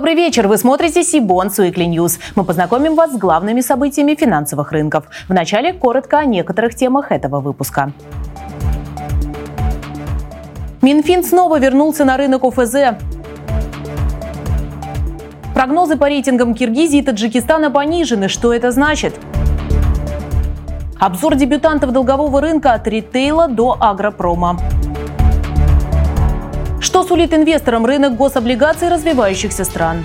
Добрый вечер. Вы смотрите Cbonds Weekly News. Мы познакомим вас с главными событиями финансовых рынков. Вначале коротко о некоторых темах этого выпуска. Минфин снова вернулся на рынок ОФЗ. Прогнозы по рейтингам Киргизии и Таджикистана понижены. Что это значит? Обзор дебютантов долгового рынка от ритейла до агропрома. Что сулит инвесторам рынок гособлигаций развивающихся стран?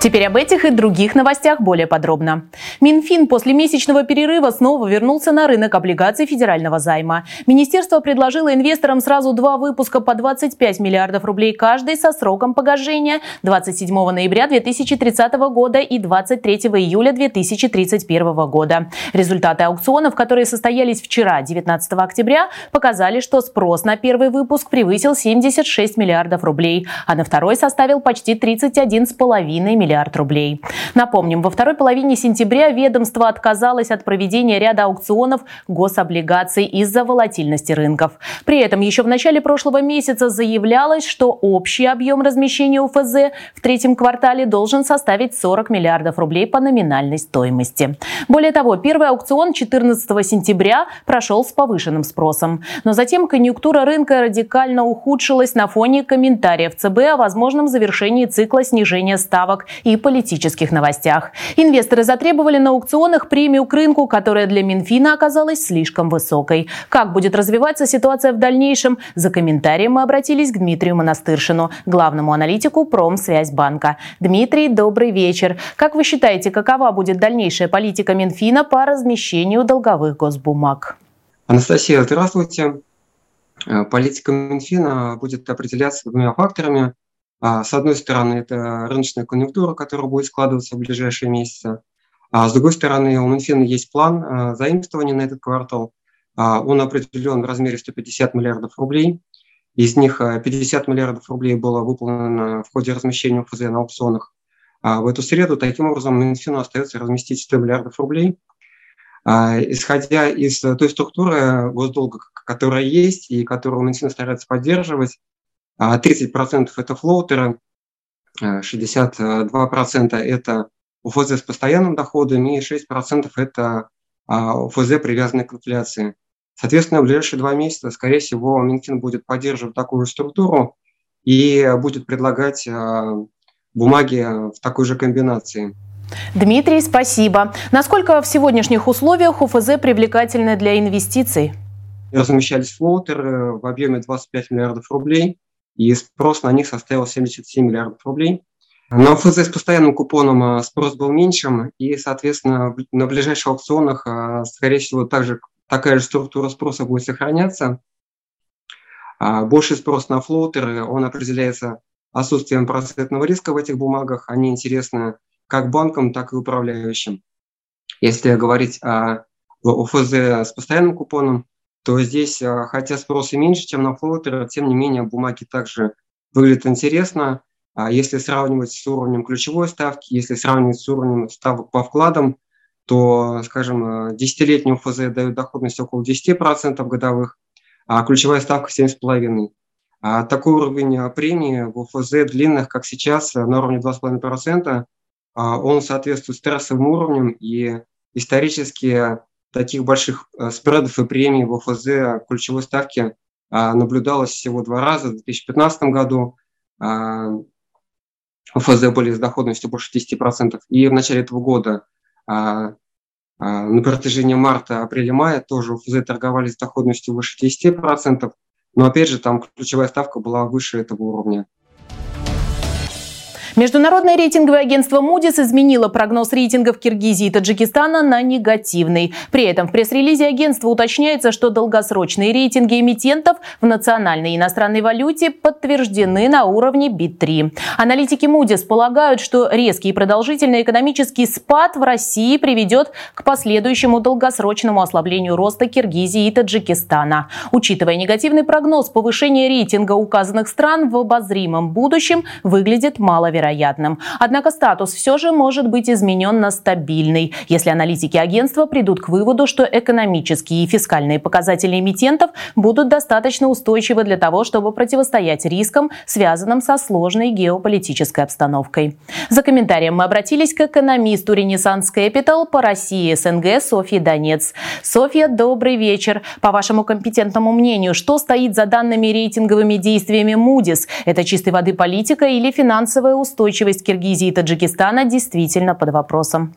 Теперь об этих и других новостях более подробно. Минфин после месячного перерыва снова вернулся на рынок облигаций федерального займа. Министерство предложило инвесторам сразу два выпуска по 25 миллиардов рублей каждый со сроком погашения 27 ноября 2030 года и 23 июля 2031 года. Результаты аукционов, которые состоялись вчера, 19 октября, показали, что спрос на первый выпуск превысил 76 миллиардов рублей, а на второй составил почти 31,5 миллиардов миллиард рублей. Напомним, во второй половине сентября ведомство отказалось от проведения ряда аукционов гособлигаций из-за волатильности рынков. При этом еще в начале прошлого месяца заявлялось, что общий объем размещения УФЗ в третьем квартале должен составить 40 миллиардов рублей по номинальной стоимости. Более того, первый аукцион 14 сентября прошел с повышенным спросом. Но затем конъюнктура рынка радикально ухудшилась на фоне комментариев ЦБ о возможном завершении цикла снижения ставок и политических новостях. Инвесторы затребовали на аукционах премию к рынку, которая для Минфина оказалась слишком высокой. Как будет развиваться ситуация в дальнейшем? За комментарием мы обратились к Дмитрию Монастыршину, главному аналитику Промсвязьбанка. Дмитрий, добрый вечер. Как вы считаете, какова будет дальнейшая политика Минфина по размещению долговых госбумаг? Анастасия, здравствуйте. Э, политика Минфина будет определяться двумя факторами. А, с одной стороны, это рыночная конъюнктура, которая будет складываться в ближайшие месяцы. А с другой стороны, у Минфина есть план а, заимствования на этот квартал. Он определен в размере 150 миллиардов рублей. Из них 50 миллиардов рублей было выполнено в ходе размещения ФЗ на аукционах. В эту среду таким образом Минфину остается разместить 100 миллиардов рублей. Исходя из той структуры госдолга, которая есть и которую Минфин старается поддерживать, 30% а это флоутеры, 62% это УФЗ с постоянным доходом и 6% это УФЗ, привязанный к инфляции. Соответственно, в ближайшие два месяца, скорее всего, Минфин будет поддерживать такую структуру и будет предлагать а, бумаги в такой же комбинации. Дмитрий, спасибо. Насколько в сегодняшних условиях УФЗ привлекательны для инвестиций? Размещались флоутеры в объеме 25 миллиардов рублей и спрос на них составил 77 миллиардов рублей. На ФЗ с постоянным купоном а, спрос был меньшим, и, соответственно, на ближайших аукционах, а, скорее всего, также такая же структура спроса будет сохраняться. А, Больший спрос на флоутеры, он определяется отсутствием процентного риска в этих бумагах. Они интересны как банкам, так и управляющим. Если говорить о ОФЗ с постоянным купоном, то здесь, а, хотя спрос и меньше, чем на флотеры, тем не менее бумаги также выглядят интересно. А если сравнивать с уровнем ключевой ставки, если сравнивать с уровнем ставок по вкладам, то, скажем, десятилетний ФЗ дает доходность около 10% годовых, а ключевая ставка 7,5%. А такой уровень премии в ФЗ длинных, как сейчас, на уровне 2,5%, он соответствует стрессовым уровням, и исторически таких больших э, спредов и премий в ОФЗ ключевой ставки а, наблюдалось всего два раза. В 2015 году а, ОФЗ были с доходностью больше 10%. И в начале этого года а, на протяжении марта, апреля, мая тоже ОФЗ торговали с доходностью выше 10%. Но опять же, там ключевая ставка была выше этого уровня. Международное рейтинговое агентство Moody's изменило прогноз рейтингов Киргизии и Таджикистана на негативный. При этом в пресс-релизе агентства уточняется, что долгосрочные рейтинги эмитентов в национальной и иностранной валюте подтверждены на уровне B3. Аналитики Moody's полагают, что резкий и продолжительный экономический спад в России приведет к последующему долгосрочному ослаблению роста Киргизии и Таджикистана. Учитывая негативный прогноз, повышение рейтинга указанных стран в обозримом будущем выглядит маловероятным маловероятным. Однако статус все же может быть изменен на стабильный, если аналитики агентства придут к выводу, что экономические и фискальные показатели эмитентов будут достаточно устойчивы для того, чтобы противостоять рискам, связанным со сложной геополитической обстановкой. За комментарием мы обратились к экономисту Ренессанс Capital по России СНГ Софье Донец. Софья, добрый вечер. По вашему компетентному мнению, что стоит за данными рейтинговыми действиями Moody's? Это чистой воды политика или финансовая устойчивость Киргизии и Таджикистана действительно под вопросом?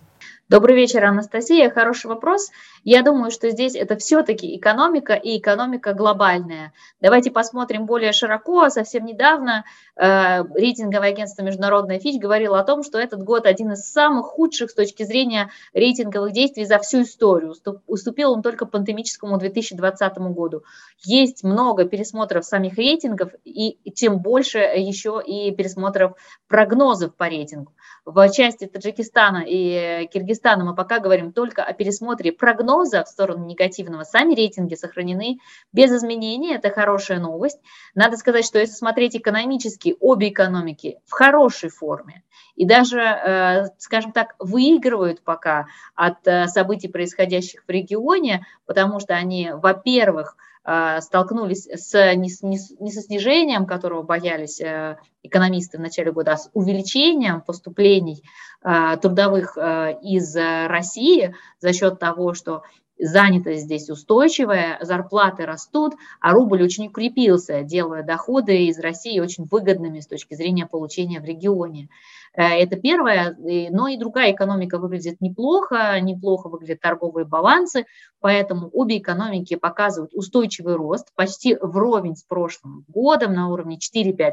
Добрый вечер, Анастасия. Хороший вопрос. Я думаю, что здесь это все-таки экономика и экономика глобальная. Давайте посмотрим более широко. Совсем недавно э, рейтинговое агентство Международная Фич говорило о том, что этот год один из самых худших с точки зрения рейтинговых действий за всю историю. Уступил он только пандемическому 2020 году. Есть много пересмотров самих рейтингов и тем больше еще и пересмотров прогнозов по рейтингу. В части Таджикистана и Киргизстана мы пока говорим только о пересмотре прогноза в сторону негативного. Сами рейтинги сохранены без изменений, это хорошая новость. Надо сказать, что если смотреть экономически, обе экономики в хорошей форме и даже, э, скажем так, выигрывают пока от э, событий, происходящих в регионе, потому что они, во-первых, а, столкнулись с, не, не, не со снижением, которого боялись э, экономисты в начале года, а с увеличением поступлений а, трудовых э, из России за счет того, что занятость здесь устойчивая, зарплаты растут, а рубль очень укрепился, делая доходы из России очень выгодными с точки зрения получения в регионе. Э, это первое, но и другая экономика выглядит неплохо, неплохо выглядят торговые балансы, поэтому обе экономики показывают устойчивый рост, почти вровень с прошлым годом на уровне 4-5%,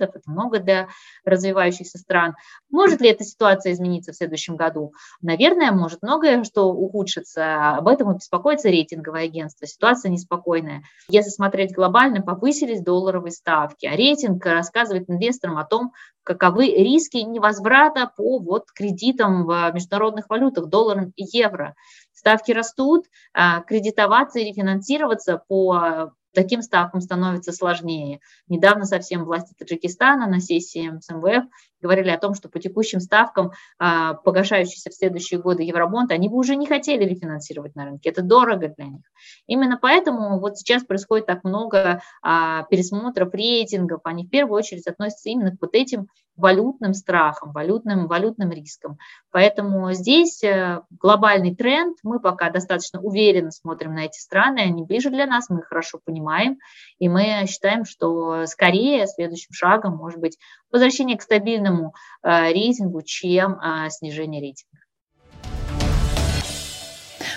это много для развивающихся стран. Может ли эта ситуация измениться в следующем году? Наверное, может многое, что ухудшится, об этом и беспокоится рейтинговое агентство, ситуация неспокойная. Если смотреть глобально, повысились долларовые ставки, а рейтинг рассказывает инвесторам о том, каковы риски невозврата по вот кредитам в международных валютах, долларам и евро. Ставки растут, а кредитоваться и рефинансироваться по таким ставкам становится сложнее. Недавно совсем власти Таджикистана на сессии МСМВФ говорили о том, что по текущим ставкам, а, погашающиеся в следующие годы евробонд, они бы уже не хотели рефинансировать на рынке. Это дорого для них. Именно поэтому вот сейчас происходит так много а, пересмотров рейтингов. Они в первую очередь относятся именно к вот этим валютным страхам, валютным, валютным рискам. Поэтому здесь э, глобальный тренд, мы пока достаточно уверенно смотрим на эти страны, они ближе для нас, мы их хорошо понимаем, и мы считаем, что скорее следующим шагом может быть возвращение к стабильному э, рейтингу, чем э, снижение рейтинга.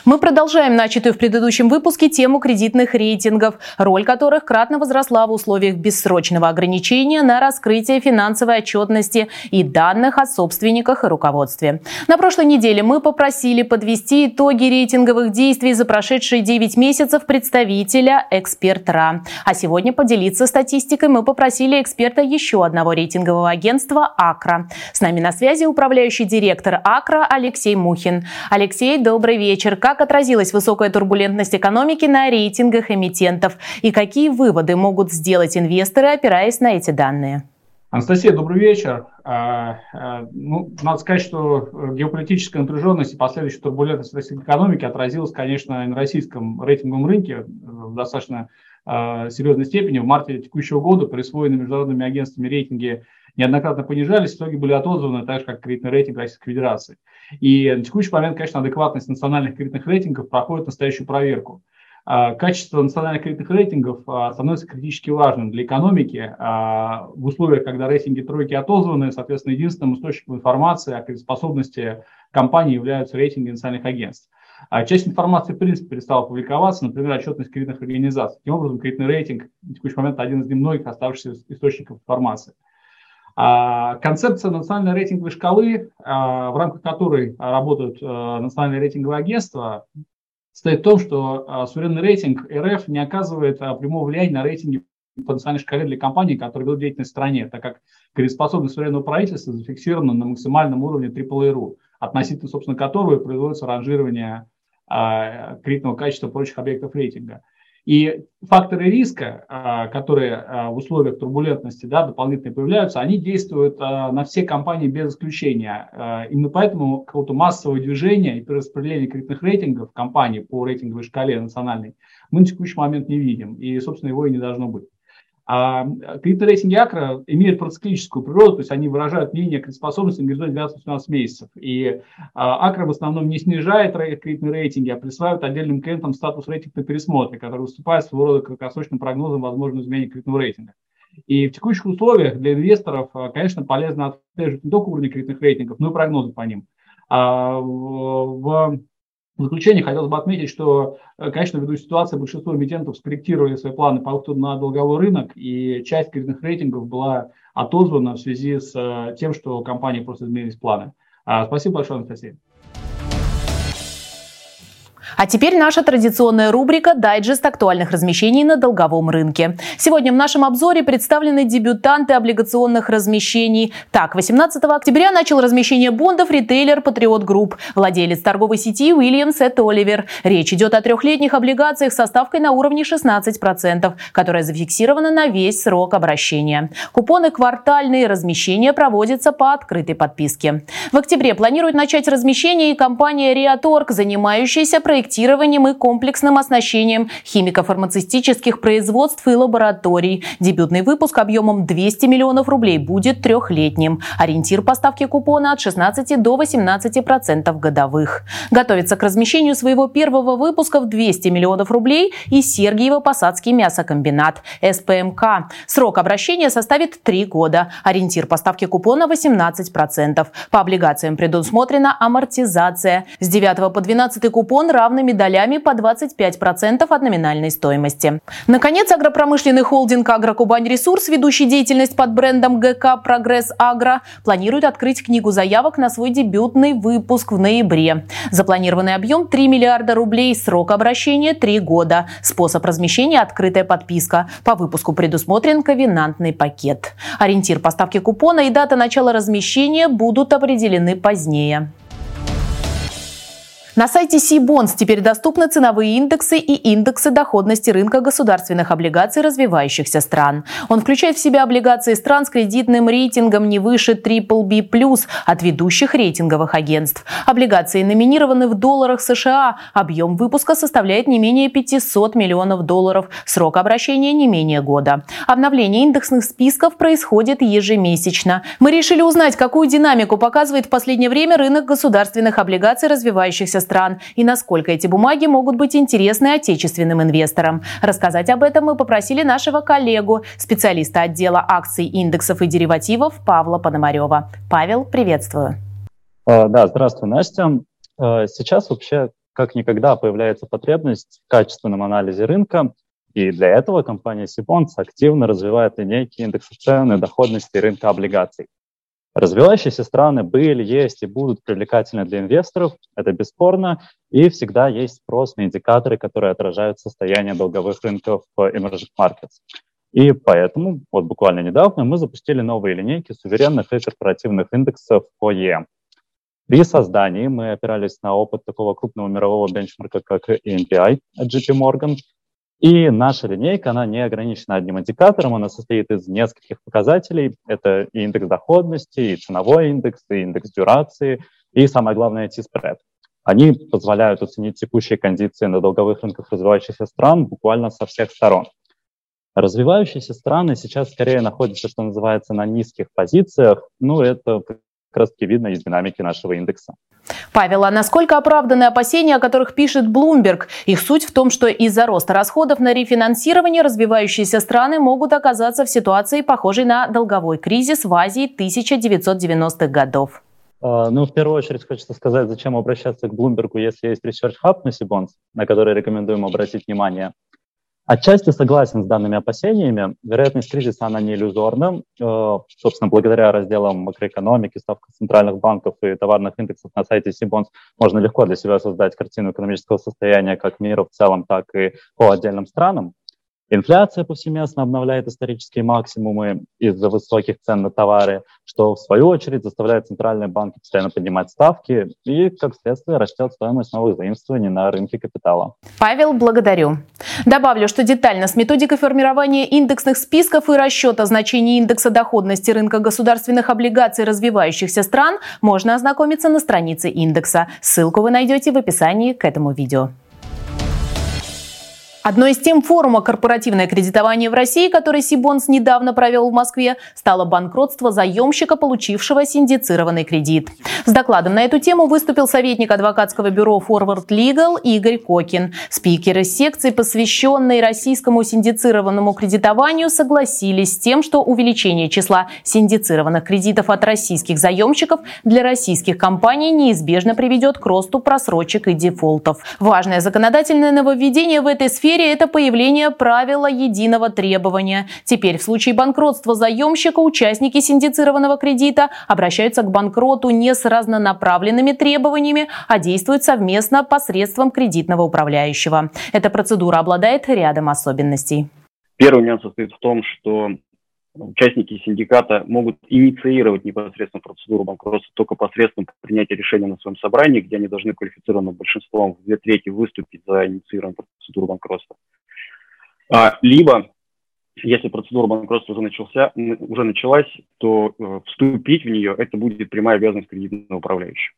Мы продолжаем начатую в предыдущем выпуске тему кредитных рейтингов, роль которых кратно возросла в условиях бессрочного ограничения на раскрытие финансовой отчетности и данных о собственниках и руководстве. На прошлой неделе мы попросили подвести итоги рейтинговых действий за прошедшие 9 месяцев представителя «Эксперт.РА». А сегодня поделиться статистикой мы попросили эксперта еще одного рейтингового агентства «Акра». С нами на связи управляющий директор «Акра» Алексей Мухин. Алексей, добрый вечер. Как как отразилась высокая турбулентность экономики на рейтингах эмитентов и какие выводы могут сделать инвесторы, опираясь на эти данные? Анастасия, добрый вечер. А, а, ну, надо сказать, что геополитическая напряженность и последующая турбулентность российской экономики отразилась, конечно, на российском рейтинговом рынке в достаточно а, серьезной степени. В марте текущего года присвоенные международными агентствами рейтинги неоднократно понижались, в итоге были отозваны, так же, как кредитный рейтинг Российской Федерации. И на текущий момент, конечно, адекватность национальных кредитных рейтингов проходит настоящую проверку. А, качество национальных кредитных рейтингов а, становится критически важным для экономики а, в условиях, когда рейтинги тройки отозваны, соответственно, единственным источником информации о кредитоспособности компании являются рейтинги национальных агентств. Часть информации, в принципе, перестала публиковаться, например, отчетность кредитных организаций. Таким образом, кредитный рейтинг на текущий момент один из немногих оставшихся источников информации. А, концепция национальной рейтинговой шкалы, а, в рамках которой работают а, национальные рейтинговые агентства, состоит в том, что суверенный рейтинг РФ не оказывает прямого влияния на рейтинги по национальной шкале для компаний, которые ведут деятельность в стране, так как кредитоспособность суверенного правительства зафиксирована на максимальном уровне AAA.ru, относительно, собственно, которого производится ранжирование кредитного качества прочих объектов рейтинга. И факторы риска, а, которые а, в условиях турбулентности да, дополнительно появляются, они действуют а, на все компании без исключения. Именно поэтому какого-то массового движения и перераспределения кредитных рейтингов компаний по рейтинговой шкале национальной мы на текущий момент не видим. И, собственно, его и не должно быть. А кредитные рейтинги Акра имеют проциклическую природу, то есть они выражают мнение кредитоспособности на горизонте 12-18 месяцев. И а, Акра в основном не снижает кредитные рейтинги, а присваивает отдельным клиентам статус рейтинга на пересмотре, который выступает своего рода краткосрочным прогнозом возможного изменения кредитного рейтинга. И в текущих условиях для инвесторов, а, конечно, полезно отслеживать не только уровень кредитных рейтингов, но и прогнозы по ним. А в в заключение хотелось бы отметить, что, э, конечно, ввиду ситуации большинство эмитентов скорректировали свои планы по выходу на долговой рынок, и часть кредитных рейтингов была отозвана в связи с э, тем, что компании просто изменились планы. А, спасибо большое, Анастасия. А теперь наша традиционная рубрика «Дайджест актуальных размещений на долговом рынке». Сегодня в нашем обзоре представлены дебютанты облигационных размещений. Так, 18 октября начал размещение бондов ритейлер Patriot Group, владелец торговой сети Williams et Oliver. Речь идет о трехлетних облигациях со ставкой на уровне 16%, которая зафиксирована на весь срок обращения. Купоны квартальные размещения проводятся по открытой подписке. В октябре планирует начать размещение и компания Риаторг, занимающаяся проектированием проектированием и комплексным оснащением химико-фармацевтических производств и лабораторий. Дебютный выпуск объемом 200 миллионов рублей будет трехлетним. Ориентир поставки купона от 16 до 18 процентов годовых. Готовится к размещению своего первого выпуска в 200 миллионов рублей и Сергиево-Посадский мясокомбинат СПМК. Срок обращения составит 3 года. Ориентир поставки купона 18 процентов. По облигациям предусмотрена амортизация. С 9 по 12 купон равный равными долями по 25% от номинальной стоимости. Наконец, агропромышленный холдинг «Агрокубань Ресурс», ведущий деятельность под брендом ГК «Прогресс Агро», планирует открыть книгу заявок на свой дебютный выпуск в ноябре. Запланированный объем 3 миллиарда рублей, срок обращения 3 года. Способ размещения – открытая подписка. По выпуску предусмотрен ковенантный пакет. Ориентир поставки купона и дата начала размещения будут определены позднее. На сайте Сибонс теперь доступны ценовые индексы и индексы доходности рынка государственных облигаций развивающихся стран. Он включает в себя облигации стран с кредитным рейтингом не выше BBB+, от ведущих рейтинговых агентств. Облигации номинированы в долларах США. Объем выпуска составляет не менее 500 миллионов долларов. Срок обращения не менее года. Обновление индексных списков происходит ежемесячно. Мы решили узнать, какую динамику показывает в последнее время рынок государственных облигаций развивающихся стран стран и насколько эти бумаги могут быть интересны отечественным инвесторам. Рассказать об этом мы попросили нашего коллегу, специалиста отдела акций, индексов и деривативов Павла Пономарева. Павел, приветствую. А, да, здравствуй, Настя. А, сейчас вообще как никогда появляется потребность в качественном анализе рынка, и для этого компания Сибонс активно развивает линейки индексов цен и доходности рынка облигаций. Развивающиеся страны были, есть и будут привлекательны для инвесторов, это бесспорно, и всегда есть спрос на индикаторы, которые отражают состояние долговых рынков emerging markets. И поэтому, вот буквально недавно, мы запустили новые линейки суверенных и корпоративных индексов по ЕМ. При создании мы опирались на опыт такого крупного мирового бенчмарка, как EMPI от JP Morgan, и наша линейка, она не ограничена одним индикатором, она состоит из нескольких показателей. Это и индекс доходности, и ценовой индекс, и индекс дюрации, и самое главное, T-спред. Они позволяют оценить текущие кондиции на долговых рынках развивающихся стран буквально со всех сторон. Развивающиеся страны сейчас скорее находятся, что называется, на низких позициях. Ну, это как раз-таки видно из динамики нашего индекса. Павел, а насколько оправданы опасения, о которых пишет Bloomberg? Их суть в том, что из-за роста расходов на рефинансирование развивающиеся страны могут оказаться в ситуации, похожей на долговой кризис в Азии 1990-х годов. Uh, ну, в первую очередь хочется сказать, зачем обращаться к Bloomberg, если есть Research Hub на Сибонс, на который рекомендуем обратить внимание. Отчасти согласен с данными опасениями. Вероятность кризиса, она не иллюзорна. Э, собственно, благодаря разделам макроэкономики, ставках центральных банков и товарных индексов на сайте Сибонс можно легко для себя создать картину экономического состояния как мира в целом, так и по отдельным странам. Инфляция повсеместно обновляет исторические максимумы из-за высоких цен на товары, что в свою очередь заставляет центральные банки постоянно поднимать ставки, и, как следствие, растет стоимость новых заимствований на рынке капитала. Павел, благодарю. Добавлю, что детально с методикой формирования индексных списков и расчета значений индекса доходности рынка государственных облигаций развивающихся стран можно ознакомиться на странице индекса. Ссылку вы найдете в описании к этому видео. Одной из тем форума «Корпоративное кредитование в России», который Сибонс недавно провел в Москве, стало банкротство заемщика, получившего синдицированный кредит. С докладом на эту тему выступил советник адвокатского бюро Forward Legal Игорь Кокин. Спикеры секции, посвященные российскому синдицированному кредитованию, согласились с тем, что увеличение числа синдицированных кредитов от российских заемщиков для российских компаний неизбежно приведет к росту просрочек и дефолтов. Важное законодательное нововведение в этой сфере сфере это появление правила единого требования. Теперь в случае банкротства заемщика участники синдицированного кредита обращаются к банкроту не с разнонаправленными требованиями, а действуют совместно посредством кредитного управляющего. Эта процедура обладает рядом особенностей. Первый нюанс состоит в том, что участники синдиката могут инициировать непосредственно процедуру банкротства только посредством принятия решения на своем собрании, где они должны квалифицированным большинством в две трети выступить за инициированную процедуру банкротства. А, либо, если процедура банкротства уже, начался, уже началась, то э, вступить в нее это будет прямая обязанность кредитного управляющего.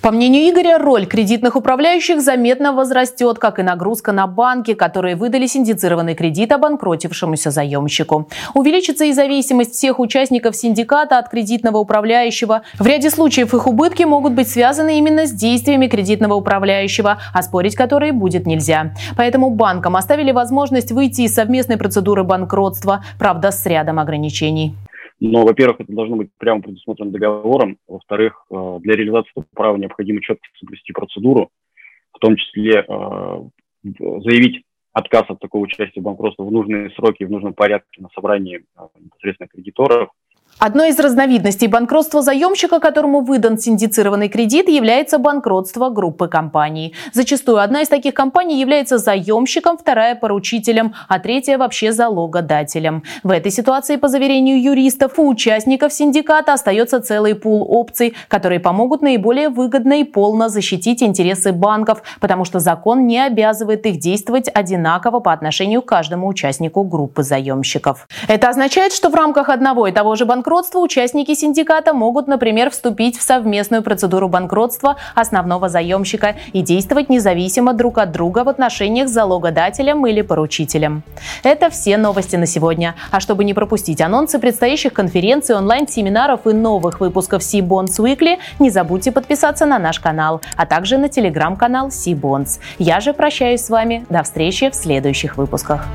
По мнению Игоря, роль кредитных управляющих заметно возрастет, как и нагрузка на банки, которые выдали синдицированный кредит обанкротившемуся заемщику. Увеличится и зависимость всех участников синдиката от кредитного управляющего. В ряде случаев их убытки могут быть связаны именно с действиями кредитного управляющего, оспорить которые будет нельзя. Поэтому банкам оставили возможность выйти из совместной процедуры банкротства, правда, с рядом ограничений. Но, во-первых, это должно быть прямо предусмотрено договором. Во-вторых, э, для реализации этого права необходимо четко соблюсти процедуру, в том числе э, заявить отказ от такого участия в банкротстве в нужные сроки, в нужном порядке на собрании э, непосредственно кредиторов – Одной из разновидностей банкротства заемщика, которому выдан синдицированный кредит, является банкротство группы компаний. Зачастую одна из таких компаний является заемщиком, вторая – поручителем, а третья – вообще залогодателем. В этой ситуации, по заверению юристов, у участников синдиката остается целый пул опций, которые помогут наиболее выгодно и полно защитить интересы банков, потому что закон не обязывает их действовать одинаково по отношению к каждому участнику группы заемщиков. Это означает, что в рамках одного и того же банкротства банкротства участники синдиката могут, например, вступить в совместную процедуру банкротства основного заемщика и действовать независимо друг от друга в отношениях с залогодателем или поручителем. Это все новости на сегодня. А чтобы не пропустить анонсы предстоящих конференций, онлайн-семинаров и новых выпусков C-Bonds Weekly, не забудьте подписаться на наш канал, а также на телеграм-канал C-Bonds. Я же прощаюсь с вами. До встречи в следующих выпусках.